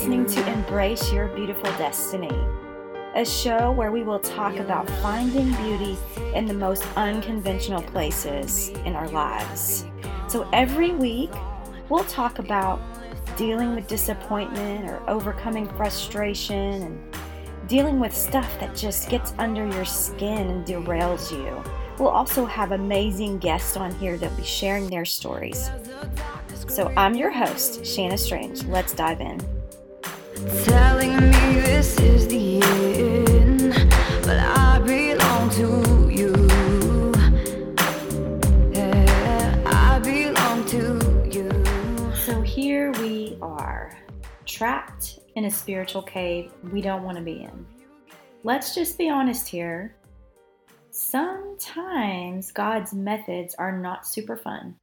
listening to Embrace Your Beautiful Destiny, a show where we will talk about finding beauty in the most unconventional places in our lives. So every week, we'll talk about dealing with disappointment or overcoming frustration and dealing with stuff that just gets under your skin and derails you. We'll also have amazing guests on here that'll be sharing their stories. So I'm your host, Shanna Strange. Let's dive in. telling me this is the end, but I belong to you. Yeah, I belong to you. So here we are, trapped in a spiritual cave we don't want to be in. Let's just be honest here. Sometimes God's methods are not super fun.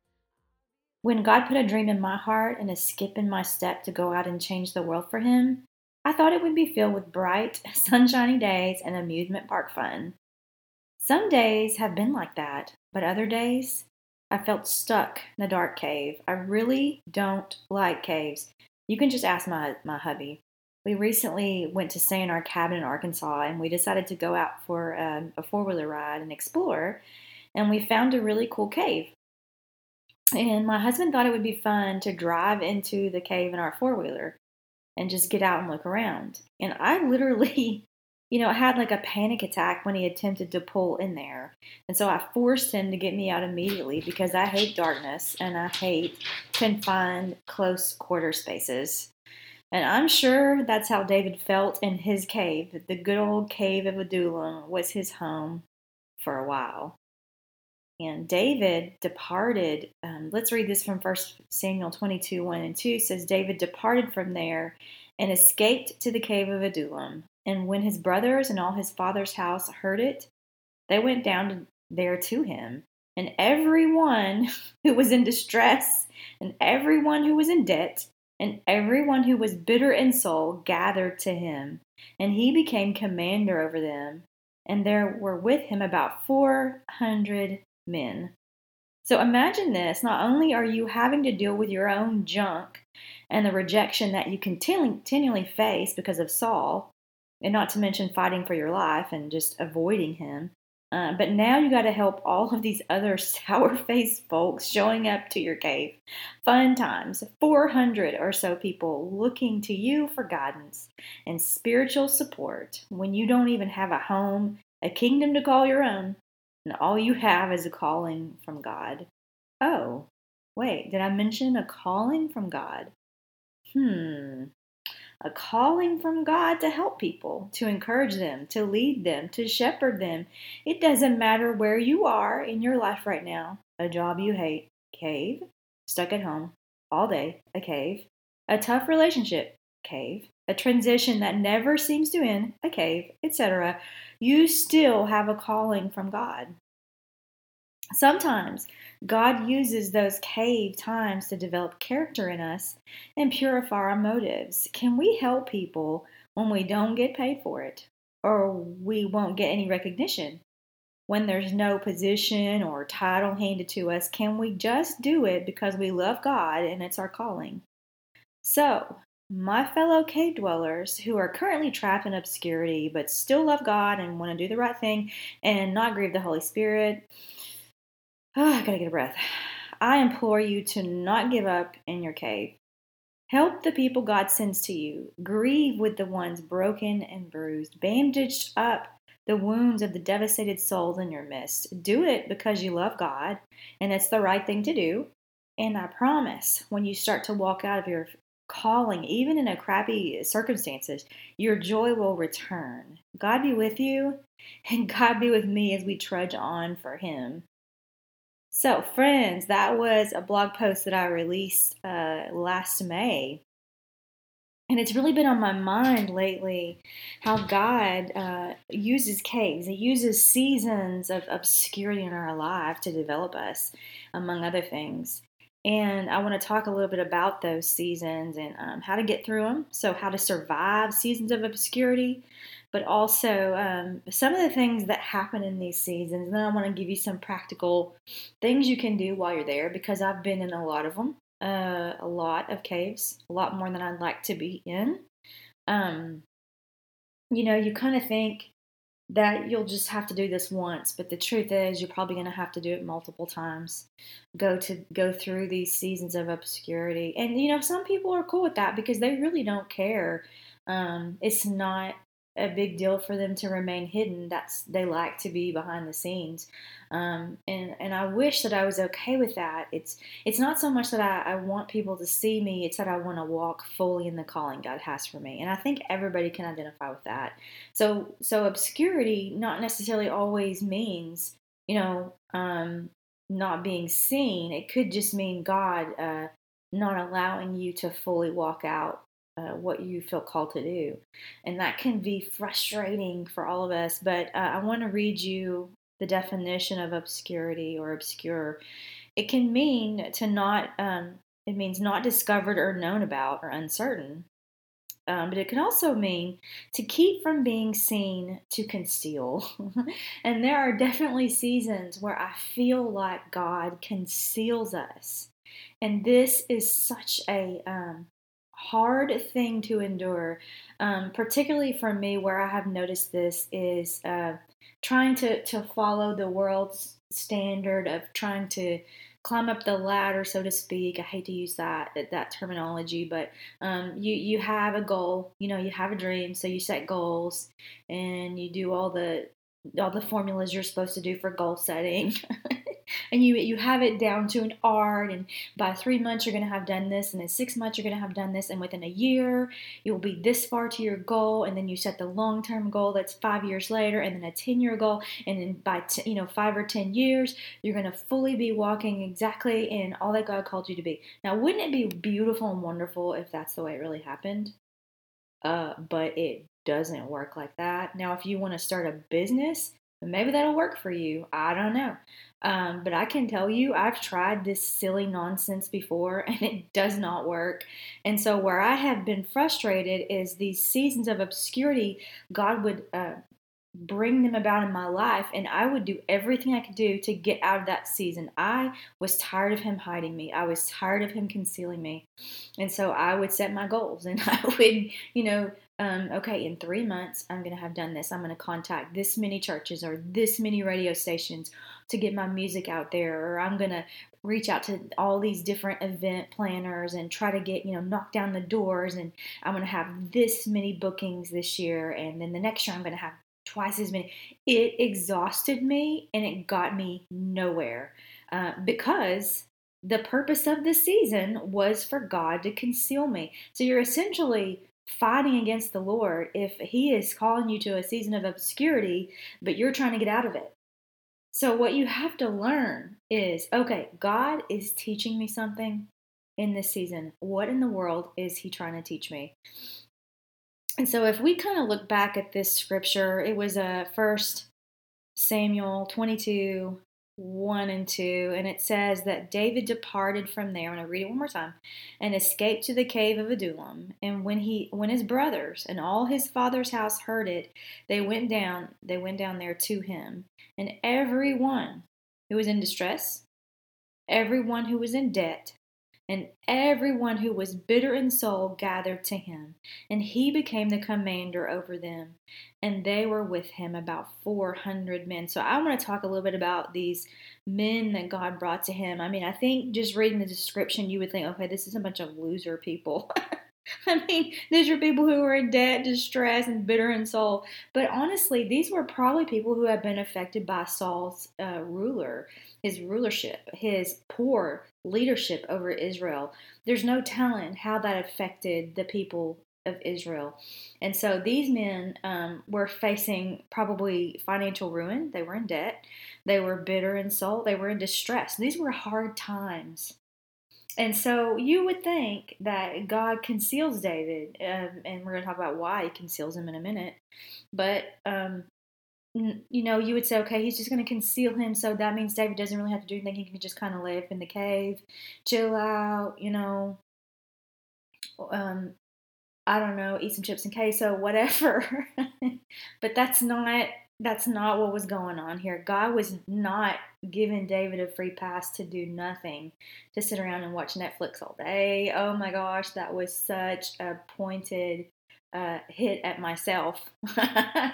When God put a dream in my heart and a skip in my step to go out and change the world for Him, I thought it would be filled with bright, sunshiny days and amusement park fun. Some days have been like that, but other days I felt stuck in a dark cave. I really don't like caves. You can just ask my my hubby. We recently went to stay in our cabin in Arkansas, and we decided to go out for um, a four wheeler ride and explore. And we found a really cool cave. And my husband thought it would be fun to drive into the cave in our four wheeler and just get out and look around. And I literally, you know, had like a panic attack when he attempted to pull in there. And so I forced him to get me out immediately because I hate darkness and I hate confined, close quarter spaces. And I'm sure that's how David felt in his cave. The good old cave of Adullam was his home for a while. And David departed. Um, let's read this from 1 Samuel 22 1 and 2 says, David departed from there and escaped to the cave of Adullam. And when his brothers and all his father's house heard it, they went down there to him. And everyone who was in distress, and everyone who was in debt, and everyone who was bitter in soul gathered to him. And he became commander over them. And there were with him about 400 men. So imagine this not only are you having to deal with your own junk and the rejection that you continually face because of Saul, and not to mention fighting for your life and just avoiding him. Uh, but now you got to help all of these other sour faced folks showing up to your cave. Fun times. 400 or so people looking to you for guidance and spiritual support when you don't even have a home, a kingdom to call your own, and all you have is a calling from God. Oh, wait, did I mention a calling from God? Hmm, a calling from God to help people, to encourage them, to lead them, to shepherd them. It doesn't matter where you are in your life right now a job you hate, cave, stuck at home all day, a cave, a tough relationship, cave, a transition that never seems to end, a cave, etc. You still have a calling from God. Sometimes God uses those cave times to develop character in us and purify our motives. Can we help people when we don't get paid for it or we won't get any recognition? When there's no position or title handed to us, can we just do it because we love God and it's our calling? So, my fellow cave dwellers who are currently trapped in obscurity but still love God and want to do the right thing and not grieve the Holy Spirit, Oh, I gotta get a breath. I implore you to not give up in your cave. Help the people God sends to you. Grieve with the ones broken and bruised. Bandaged up the wounds of the devastated souls in your midst. Do it because you love God and it's the right thing to do. And I promise when you start to walk out of your calling, even in a crappy circumstances, your joy will return. God be with you and God be with me as we trudge on for Him. So, friends, that was a blog post that I released uh, last May. And it's really been on my mind lately how God uh, uses caves. He uses seasons of obscurity in our life to develop us, among other things. And I want to talk a little bit about those seasons and um, how to get through them. So, how to survive seasons of obscurity, but also um, some of the things that happen in these seasons. And then I want to give you some practical things you can do while you're there because I've been in a lot of them, uh, a lot of caves, a lot more than I'd like to be in. Um, you know, you kind of think that you'll just have to do this once, but the truth is you're probably going to have to do it multiple times. Go to go through these seasons of obscurity. And you know, some people are cool with that because they really don't care. Um, it's not a big deal for them to remain hidden. That's they like to be behind the scenes, um, and and I wish that I was okay with that. It's it's not so much that I, I want people to see me; it's that I want to walk fully in the calling God has for me, and I think everybody can identify with that. So so obscurity not necessarily always means you know um, not being seen. It could just mean God uh, not allowing you to fully walk out uh, what you feel called to do. And that can be frustrating for all of us. But uh, I want to read you the definition of obscurity or obscure. It can mean to not, um, it means not discovered or known about or uncertain. Um, but it can also mean to keep from being seen to conceal. and there are definitely seasons where I feel like God conceals us. And this is such a um, hard thing to endure, um, particularly for me, where I have noticed this is uh, trying to, to follow the world's standard of trying to climb up the ladder, so to speak. I hate to use that that terminology, but um, you you have a goal, you know, you have a dream, so you set goals and you do all the all the formulas you're supposed to do for goal setting. and you you have it down to an art and by three months you're going to have done this and in six months you're going to have done this and within a year you'll be this far to your goal and then you set the long-term goal that's five years later and then a 10-year goal and then by t- you know five or ten years you're going to fully be walking exactly in all that god called you to be now wouldn't it be beautiful and wonderful if that's the way it really happened uh, but it doesn't work like that now if you want to start a business maybe that'll work for you i don't know um, but I can tell you, I've tried this silly nonsense before and it does not work. And so, where I have been frustrated is these seasons of obscurity, God would uh, bring them about in my life, and I would do everything I could do to get out of that season. I was tired of Him hiding me, I was tired of Him concealing me. And so, I would set my goals and I would, you know, um, okay, in three months, I'm going to have done this. I'm going to contact this many churches or this many radio stations to get my music out there, or I'm going to reach out to all these different event planners and try to get, you know, knock down the doors. And I'm going to have this many bookings this year. And then the next year, I'm going to have twice as many. It exhausted me and it got me nowhere uh, because the purpose of the season was for God to conceal me. So you're essentially fighting against the Lord if He is calling you to a season of obscurity, but you're trying to get out of it. So, what you have to learn is okay, God is teaching me something in this season. What in the world is He trying to teach me? And so, if we kind of look back at this scripture, it was a uh, first Samuel 22, 1 and 2, and it says that David departed from there, and I'm going to read it one more time, and escaped to the cave of Adullam. And when he when his brothers and all his father's house heard it, they went down, they went down there to him. And every one who was in distress, every one who was in debt, and everyone who was bitter in soul gathered to him, and he became the commander over them. And they were with him about 400 men. So I want to talk a little bit about these men that God brought to him. I mean, I think just reading the description, you would think, okay, this is a bunch of loser people. I mean, these are people who were in debt, distress, and bitter in soul. But honestly, these were probably people who had been affected by Saul's uh, ruler, his rulership, his poor leadership over Israel. There's no telling how that affected the people of Israel. And so these men um, were facing probably financial ruin. They were in debt. They were bitter in soul. They were in distress. These were hard times. And so you would think that God conceals David, um, and we're going to talk about why he conceals him in a minute. But um, you know, you would say, okay, he's just going to conceal him, so that means David doesn't really have to do anything. He can just kind of live in the cave, chill out, you know. Um, I don't know, eat some chips and queso, whatever. but that's not that's not what was going on here. God was not giving David a free pass to do nothing, to sit around and watch Netflix all day. Oh my gosh, that was such a pointed uh, hit at myself.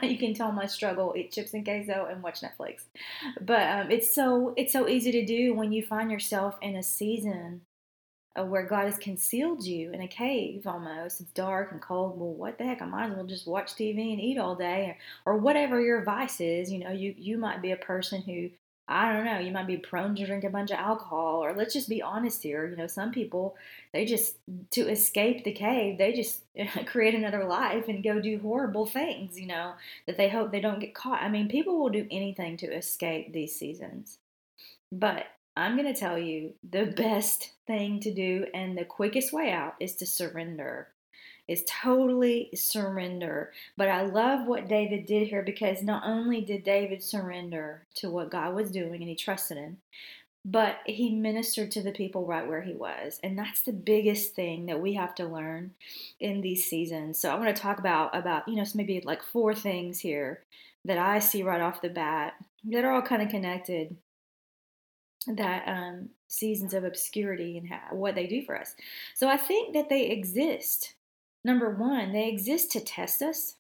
you can tell my struggle: eat chips and queso and watch Netflix. But um, it's so it's so easy to do when you find yourself in a season uh, where God has concealed you in a cave almost. It's dark and cold. Well, what the heck? I might as well just watch TV and eat all day, or, or whatever your vice is. You know, you you might be a person who I don't know, you might be prone to drink a bunch of alcohol, or let's just be honest here. You know, some people, they just, to escape the cave, they just create another life and go do horrible things, you know, that they hope they don't get caught. I mean, people will do anything to escape these seasons. But I'm going to tell you the best thing to do and the quickest way out is to surrender is totally surrender. But I love what David did here because not only did David surrender to what God was doing and he trusted him, but he ministered to the people right where he was. And that's the biggest thing that we have to learn in these seasons. So I want to talk about about, you know, maybe like four things here that I see right off the bat that are all kind of connected that um, seasons of obscurity and how, what they do for us. So I think that they exist Number one, they exist to test us.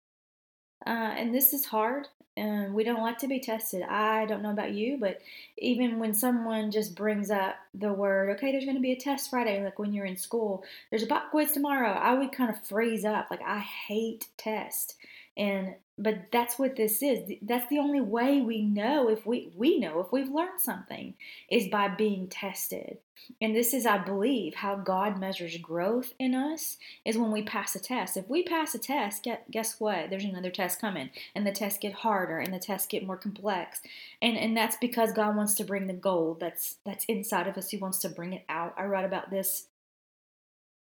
Uh, and this is hard. And we don't like to be tested. I don't know about you, but even when someone just brings up the word, okay, there's going to be a test Friday, like when you're in school, there's a pop quiz tomorrow, I would kind of freeze up. Like, I hate tests. And but that's what this is. That's the only way we know if we we know if we've learned something is by being tested. And this is i believe how god measures growth in us is when we pass a test. If we pass a test guess what? There's another test coming and the tests get harder and the tests get more complex. And and that's because god wants to bring the gold that's that's inside of us. He wants to bring it out. I write about this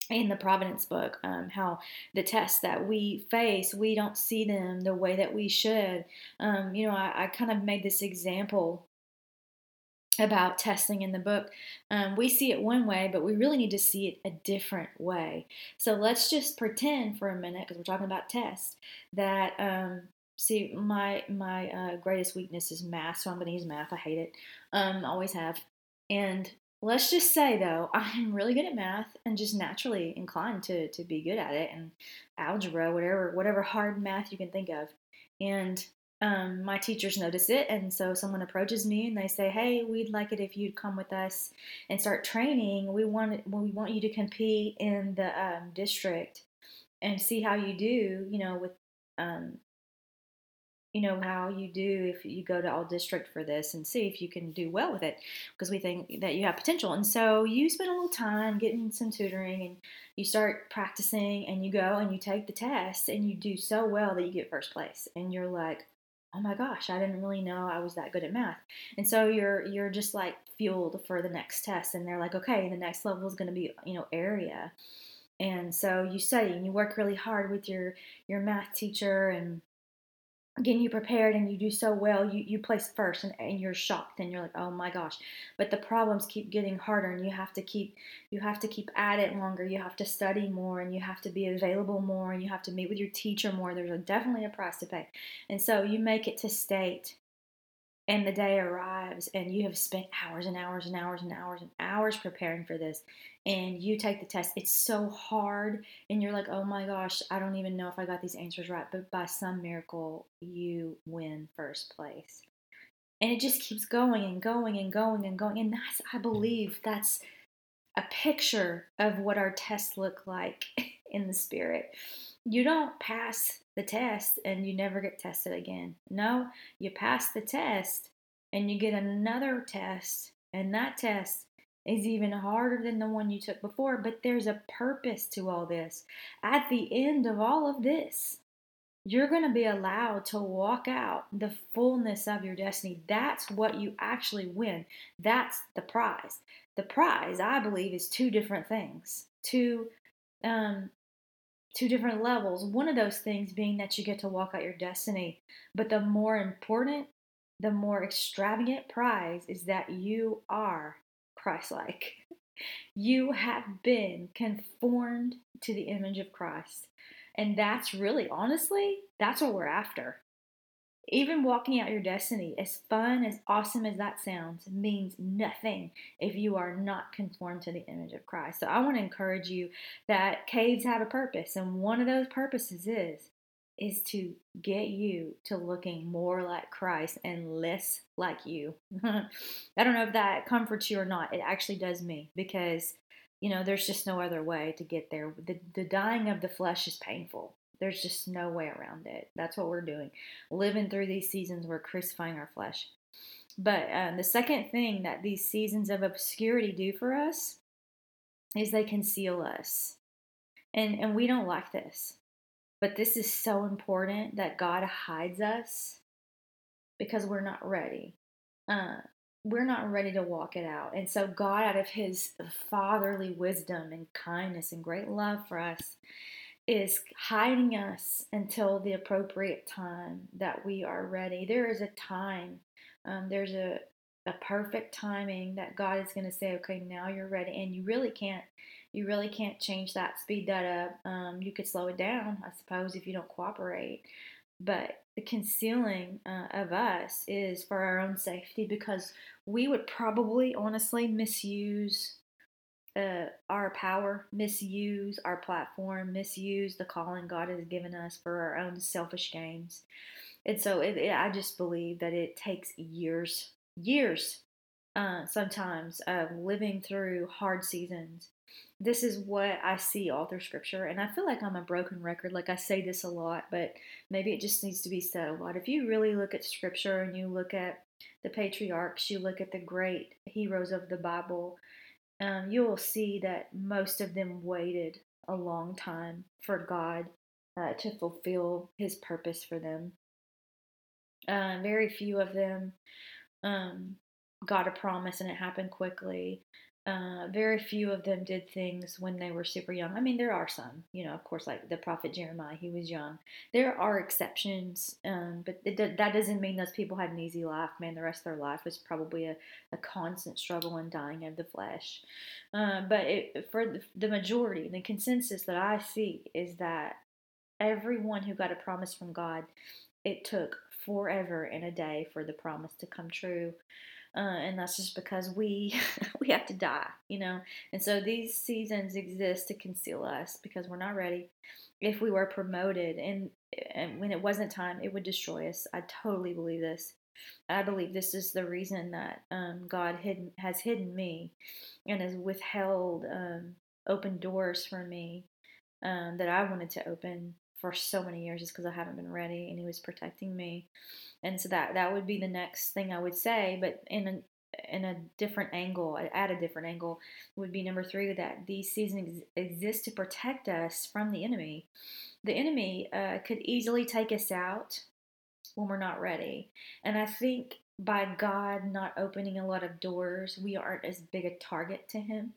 in the Providence book, um, how the tests that we face, we don't see them the way that we should. Um, you know, I, I, kind of made this example about testing in the book. Um, we see it one way, but we really need to see it a different way. So let's just pretend for a minute, because we're talking about tests, that um, see my my uh, greatest weakness is math, so I'm going to use math. I hate it, um, always have. And let's just say though i'm really good at math and just naturally inclined to to be good at it and algebra whatever whatever hard math you can think of. And um, my teachers notice it and so someone approaches me and they say hey we'd like it if you'd come with us and start training. We want we want you to compete in the um, district and see how you do you know with um, you know how you do if you go to all district for this and see if you can do well with it because we think that you have potential. And so you spend a little time getting some tutoring and you start practicing and you go and you take the test and you do so well that you get first place. And you're like oh my gosh i didn't really know i was that good at math. And so you're you're just like fueled for the next test and they're like okay the next level is going to be you know area. And so you study and you work really hard with your your math teacher and getting you prepared and you do so well you, you place first and, and you're shocked and you're like oh my gosh. But the problems keep getting harder and you have to keep you have to keep at it longer. You have to study more and you have to be available more and you have to meet with your teacher more. There's a, definitely a price to pay. And so you make it to state and the day arrives and you have spent hours and hours and hours and hours and hours preparing for this and you take the test. It's so hard and you're like oh my gosh i don't even know if i got these answers right but by some miracle you win first place. And it just keeps going and going and going and going and that's i believe that's a picture of what our tests look like in the spirit you don't pass the test and you never get tested again. No, you pass the test and you get another test, and that test is even harder than the one you took before. But there's a purpose to all this. At the end of all of this, you're going to be allowed to walk out the fullness of your destiny. That's what you actually win. That's the prize. The prize, I believe, is two different things. Two um, two different levels. One of those things being that you get to walk out your destiny. But the more important, the more extravagant prize is that you are Christ like. You have been conformed to the image of Christ. And that's really, honestly, that's what we're after. Even walking out your destiny, as fun, as awesome as that sounds, means nothing if you are not conformed to the image of Christ. So I want to encourage you that caves have a purpose, and one of those purposes is is to get you to looking more like Christ and less like you. I don't know if that comforts you or not. It actually does me because you know there's just no other way to get there. The the dying of the flesh is painful. There's just no way around it. That's what we're doing. Living through these seasons, we're crucifying our flesh. But um, the second thing that these seasons of obscurity do for us is they conceal us. And, and we don't like this. But this is so important that God hides us because we're not ready. Uh, we're not ready to walk it out. And so, God, out of His fatherly wisdom and kindness and great love for us, is hiding us until the appropriate time that we are ready. There is a time, um, there's a, a perfect timing that God is going to say, okay, now you're ready. And you really can't, you really can't change that, speed that up. Um, you could slow it down, I suppose, if you don't cooperate. But the concealing uh, of us is for our own safety because we would probably honestly misuse uh, our power, misuse our platform, misuse the calling God has given us for our own selfish gains. And so it, it, I just believe that it takes years, years uh, sometimes of living through hard seasons. This is what I see all through scripture. And I feel like I'm a broken record. Like I say this a lot, but maybe it just needs to be said a lot. If you really look at scripture and you look at the patriarchs, you look at the great heroes of the Bible, um, you will see that most of them waited a long time for God uh, to fulfill His purpose for them. Uh, very few of them um, got a promise and it happened quickly. Uh, very few of them did things when they were super young. I mean, there are some, you know, of course, like the prophet Jeremiah, he was young. There are exceptions, um, but it, that doesn't mean those people had an easy life. Man, the rest of their life was probably a, a constant struggle and dying of the flesh. Uh, but it, for the, the majority, the consensus that I see is that everyone who got a promise from God, it took forever and a day for the promise to come true. Uh, and that's just because we we have to die, you know. And so these seasons exist to conceal us because we're not ready. If we were promoted and, and when it wasn't time, it would destroy us. I totally believe this. I believe this is the reason that um, God hidden, has hidden me and has withheld um, open doors for me um, that I wanted to open for so many years just because I haven't been ready and he was protecting me. And so that that would be the next thing I would say, but in a in a different angle, at a different angle, would be number three that these seasons exist to protect us from the enemy. The enemy uh, could easily take us out when we're not ready. And I think by God not opening a lot of doors, we aren't as big a target to him.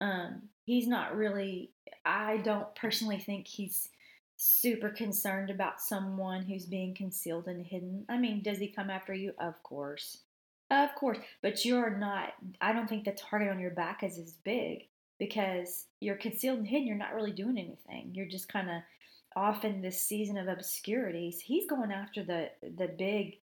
Um, he's not really, I don't personally think he's super concerned about someone who's being concealed and hidden. I mean, does he come after you? Of course. Of course. But you're not, I don't think the target on your back is as big because you're concealed and hidden. You're not really doing anything. You're just kind of off in this season of obscurities. He's going after the, the big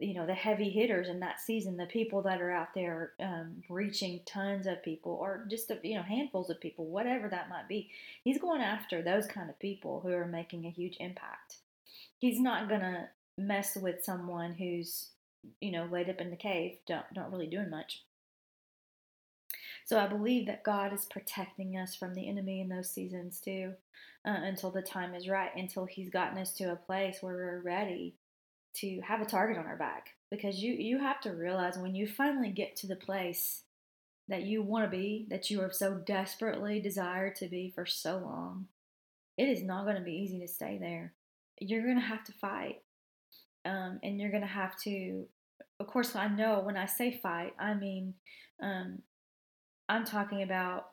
you know the heavy hitters in that season, the people that are out there um, reaching tons of people, or just a, you know handfuls of people, whatever that might be. He's going after those kind of people who are making a huge impact. He's not gonna mess with someone who's you know laid up in the cave, don't not really doing much. So I believe that God is protecting us from the enemy in those seasons too, uh, until the time is right, until He's gotten us to a place where we're ready to have a target on our back because you you have to realize when you finally get to the place that you want to be that you have so desperately desired to be for so long it is not going to be easy to stay there. You're going to have to fight um, and you're going to have to of course i know when i say fight i mean um, i'm talking about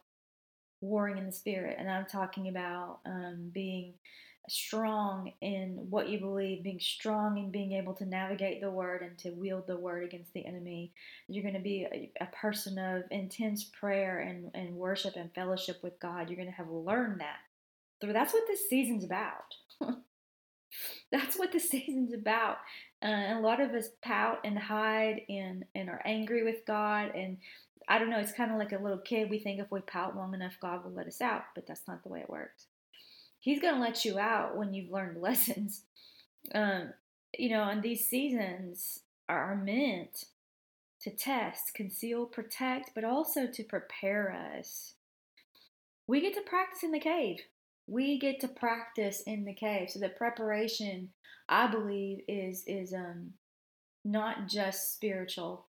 warring in the spirit and i'm talking about um, being strong in what you believe, being strong in being able to navigate the word and to wield the word against the enemy. You're going to be a, a, person of intense prayer and, and worship and fellowship with God. You're going to have learned that. That's what this season's about. That's what the season's about. Uh, a lot of us pout and hide and, and are angry with God. And I don't know, it's kind of like a little kid. We think if we pout long enough, God will let us out, but that's not the way it works. He's going to let you out when you've learned lessons. Um, you know, and these seasons are meant to test, conceal, protect, but also to prepare us. We get to practice in the cave. We get to practice in the cave. So the preparation, I believe, is is um not just spiritual.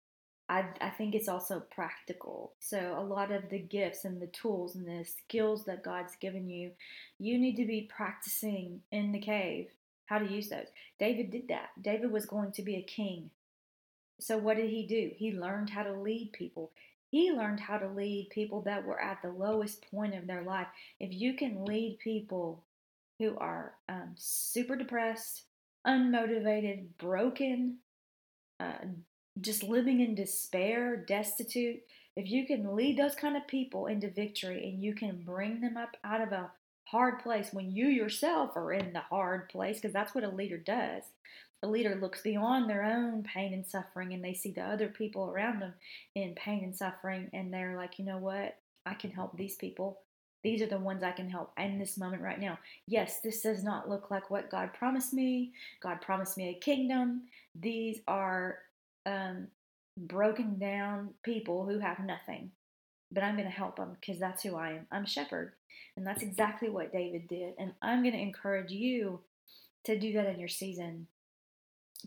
I, I think it's also practical. So, a lot of the gifts and the tools and the skills that God's given you, you need to be practicing in the cave how to use those. David did that. David was going to be a king. So, what did he do? He learned how to lead people. He learned how to lead people that were at the lowest point of their life. If you can lead people who are um, super depressed, unmotivated, broken, uh, just living in despair, destitute, if you can lead those kind of people into victory and you can bring them up out of a hard place when you yourself are in the hard place, because that's what a leader does. A leader looks beyond their own pain and suffering and they see the other people around them in pain and suffering, and they're like, you know what? I can help these people. These are the ones I can help in this moment right now. Yes, this does not look like what God promised me. God promised me a kingdom. These are um, broken down people who have nothing. But I'm going to help them because that's who I am. I'm a shepherd. And that's exactly what David did. And I'm going to encourage you to do that in your season.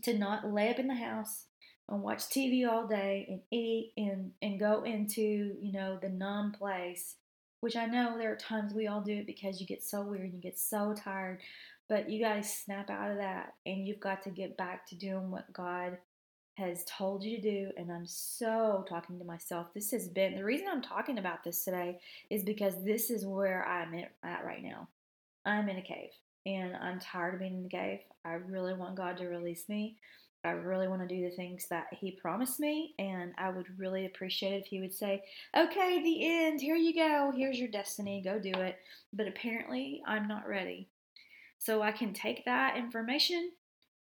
To not lay up in the house and watch TV all day and eat and, and go into, you know, the numb place. Which I know there are times we all do it because you get so weird and you get so tired. But you to snap out of that and you've got to get back to doing what God has told you to do, and I'm so talking to myself. This has been the reason I'm talking about this today is because this is where I'm at right now. I'm in a cave, and I'm tired of being in the cave. I really want God to release me. I really want to do the things that He promised me, and I would really appreciate it if He would say, Okay, the end, here you go, here's your destiny, go do it. But apparently, I'm not ready. So I can take that information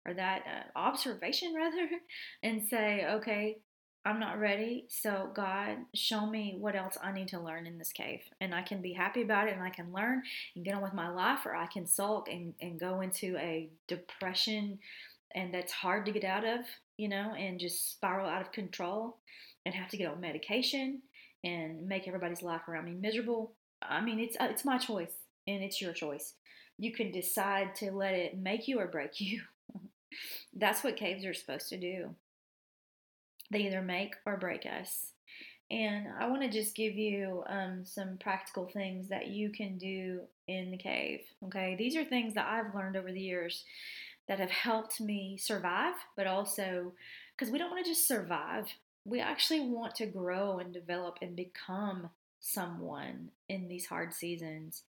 or that uh, observation rather and say okay i'm not ready so god show me what else i need to learn in this cave and i can be happy about it and i can learn and get on with my life or i can sulk and, and go into a depression and that's hard to get out of you know and just spiral out of control and have to get on medication and make everybody's life around me miserable. I mean it's uh, it's my choice and it's your choice. You can decide to let it make you or break you that's what caves are supposed to do. They either make or break us. And I want to just give you um, some practical things that you can do in the cave. Okay, these are things that I've learned over the years that have helped me survive, but also because we don't want to just survive, we actually want to grow and develop and become someone in these hard seasons.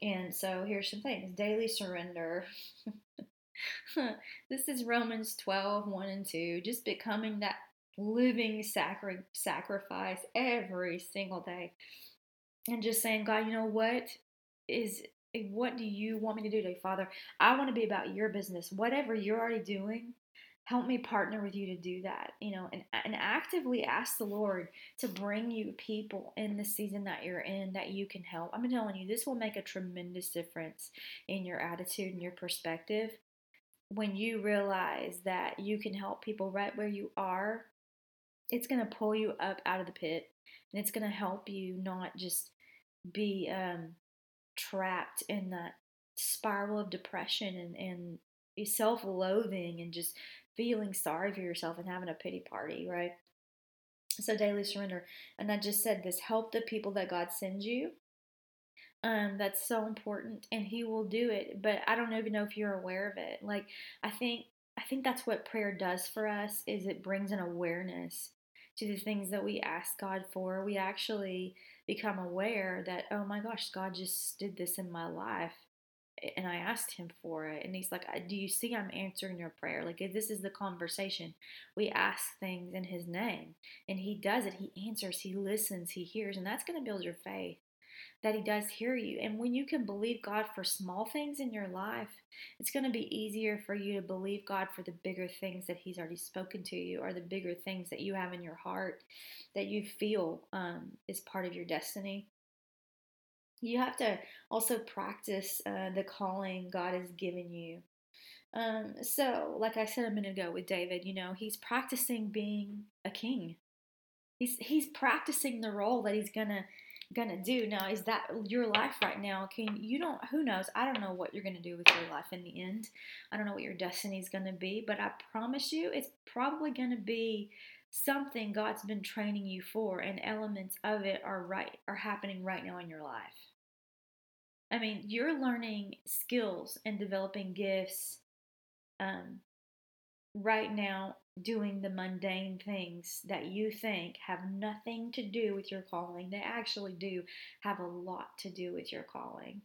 And so here's some things daily surrender. this is Romans 12, 1 and 2. Just becoming that living sacri- sacrifice every single day. And just saying, God, you know what is eh, what do you want me to do today, Father? I want to be about your business. Whatever you're already doing, help me partner with you to do that you know and, and actively ask the lord to bring you people in the season that you're in that you can help i'm telling you this will make a tremendous difference in your attitude and your perspective when you realize that you can help people right where you are, it's going to pull you up out of the pit and it's going to help you not just be um, trapped in that spiral of depression and, and self loathing and just feeling sorry for yourself and having a pity party, right? So, daily surrender. And I just said this help the people that God sends you um, that's so important, and He will do it. But I don't even know if you're aware of it. Like I think I think that's what prayer does for us is it brings an awareness to the things that we ask God for. We actually become aware that oh my gosh, God just did this in my life. And I asked him for it. And he's like, Do you see I'm answering your prayer? Like, this is the conversation. We ask things in his name. And he does it. He answers. He listens. He hears. And that's going to build your faith. That He does hear you. And when you can believe God for small things in your life, it's going to be easier for you to believe God for the bigger things that He's already spoken to you or the bigger things that you have in your heart that you feel um, is part of your destiny. You have to also practice uh, the calling God has given you. Um, so, like I said a minute ago with David, you know, he's practicing being a king. He's he's practicing the role that he's gonna gonna do. Now, is that your life right now? Can you don't who knows? I don't know what you're gonna do with your life in the end. I don't know what your destiny is gonna be, but I promise you, it's probably gonna be something God's been training you for, and elements of it are right are happening right now in your life. I mean, you're learning skills and developing gifts um, right now doing the mundane things that you think have nothing to do with your calling. They actually do have a lot to do with your calling.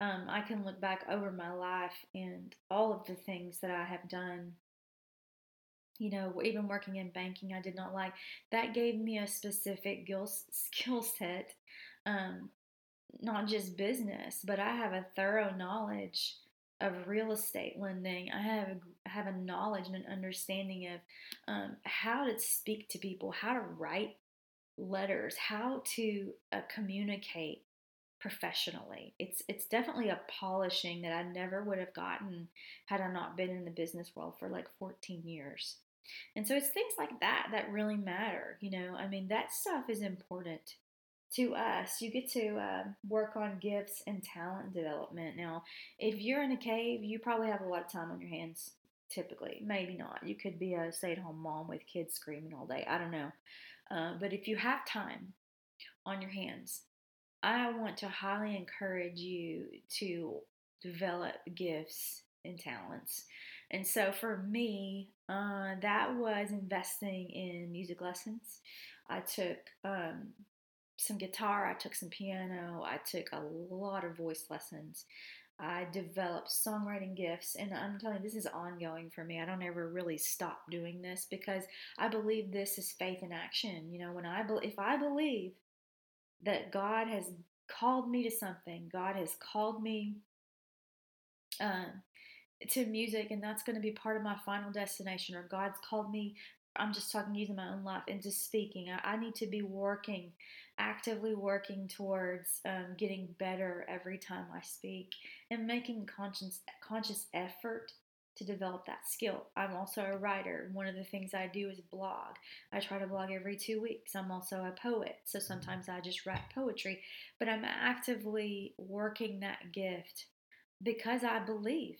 Um, I can look back over my life and all of the things that I have done. You know, even working in banking, I did not like. That gave me a specific skill set, um, not just business, but I have a thorough knowledge of real estate lending. I have a, have a knowledge and an understanding of um, how to speak to people, how to write letters, how to uh, communicate professionally. It's it's definitely a polishing that I never would have gotten had I not been in the business world for like 14 years. And so it's things like that that really matter, you know. I mean, that stuff is important to us, you get to uh, work on gifts and talent development. Now, if you're in a cave, you probably have a lot of time on your hands. Typically, maybe not. You could be a stay-at-home mom with kids screaming all day. I don't know. Uh, but if you have time on your hands, I want to highly encourage you to develop gifts and talents. And so for me, uh, that was investing in music lessons. I took um, some guitar, I took some piano, I took a lot of voice lessons. I developed songwriting gifts, and I'm telling you, this is ongoing for me. I don't ever really stop doing this because I believe this is faith in action. You know, when I be- if I believe that God has called me to something, God has called me uh, to music, and that's going to be part of my final destination, or God's called me I'm just talking using my own life and just speaking. I, I need to be working, actively working towards um, getting better every time I speak and making conscious conscious effort to develop that skill. I'm also a writer. One of the things I do is blog. I try to blog every two weeks. I'm also a poet, so sometimes I just write poetry, but I'm actively working that gift because I believe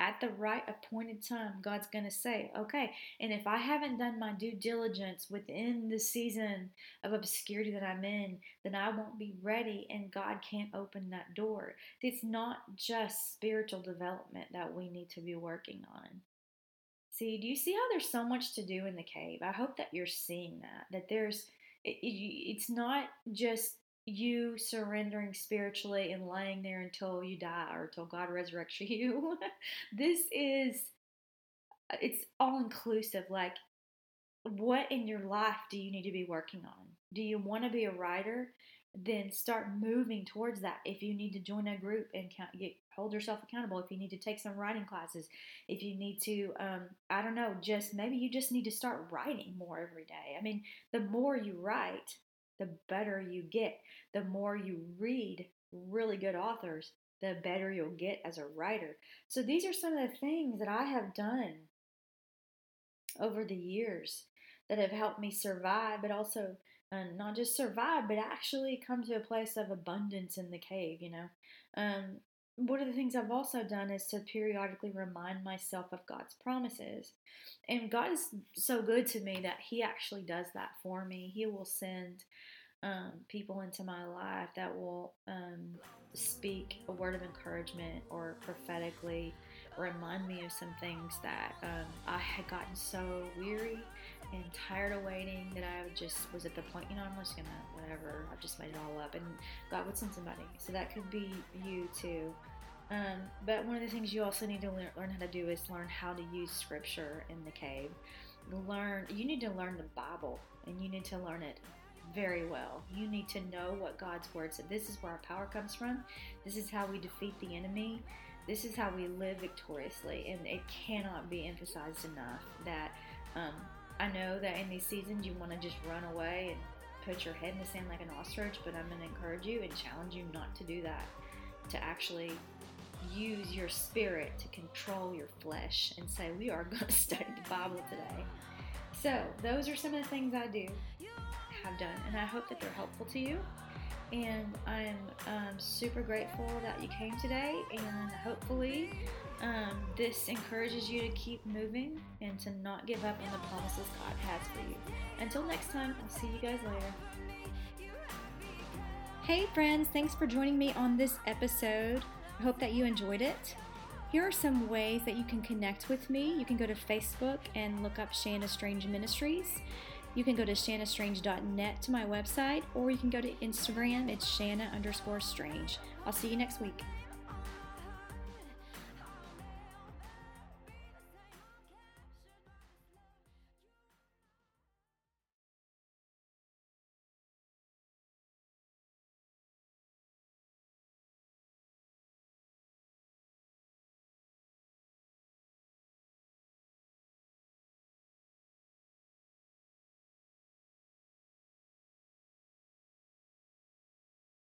at the right appointed time, God's going to say, okay, and if I haven't done my due diligence within the season of obscurity that I'm in, then I won't be ready and God can't open that door. It's not just spiritual development that we need to be working on. See, do you see how there's so much to do in the cave? I hope that you're seeing that, that there's, it, it, it's not just you surrendering spiritually and laying there until you die or until God resurrects you. this is it's all inclusive like what in your life do you need to be working on? Do you want to be a writer? Then start moving towards that. If you need to join a group and count, get, hold yourself accountable, if you need to take some writing classes, if you need to, um, I don't know, just maybe you just need to start writing more every day. I mean, the more you write, the better you get. The more you read really good authors, the better you'll get as a writer. So these are some of the things that I have done over the years that have helped me survive, but also uh, not just survive, but actually come to a place of abundance in the cave, you know. Um, one of the things I've also done is to periodically remind myself of God's promises. And God is so good to me that He actually does that for me. He will send um, people into my life that will um, speak a word of encouragement or prophetically remind me of some things that um, I had gotten so weary and tired of waiting that I just was at the point, you know, I'm just gonna, whatever, I've just made it all up. And God would send somebody. So that could be you too. Um, but one of the things you also need to learn, learn how to do is learn how to use scripture in the cave. Learn, you need to learn the Bible and you need to learn it very well. You need to know what God's word said. This is where our power comes from. This is how we defeat the enemy. This is how we live victoriously. And it cannot be emphasized enough that um, I know that in these seasons you want to just run away and put your head in the sand like an ostrich, but I'm going to encourage you and challenge you not to do that. To actually use your spirit to control your flesh and say, We are going to study the Bible today. So, those are some of the things I do, have done, and I hope that they're helpful to you. And I'm um, super grateful that you came today, and hopefully, um, this encourages you to keep moving and to not give up on the promises God has for you. Until next time, I'll see you guys later. Hey, friends, thanks for joining me on this episode. I hope that you enjoyed it. Here are some ways that you can connect with me. You can go to Facebook and look up Shanna Strange Ministries. You can go to shannastrange.net to my website, or you can go to Instagram. It's Shanna underscore strange. I'll see you next week.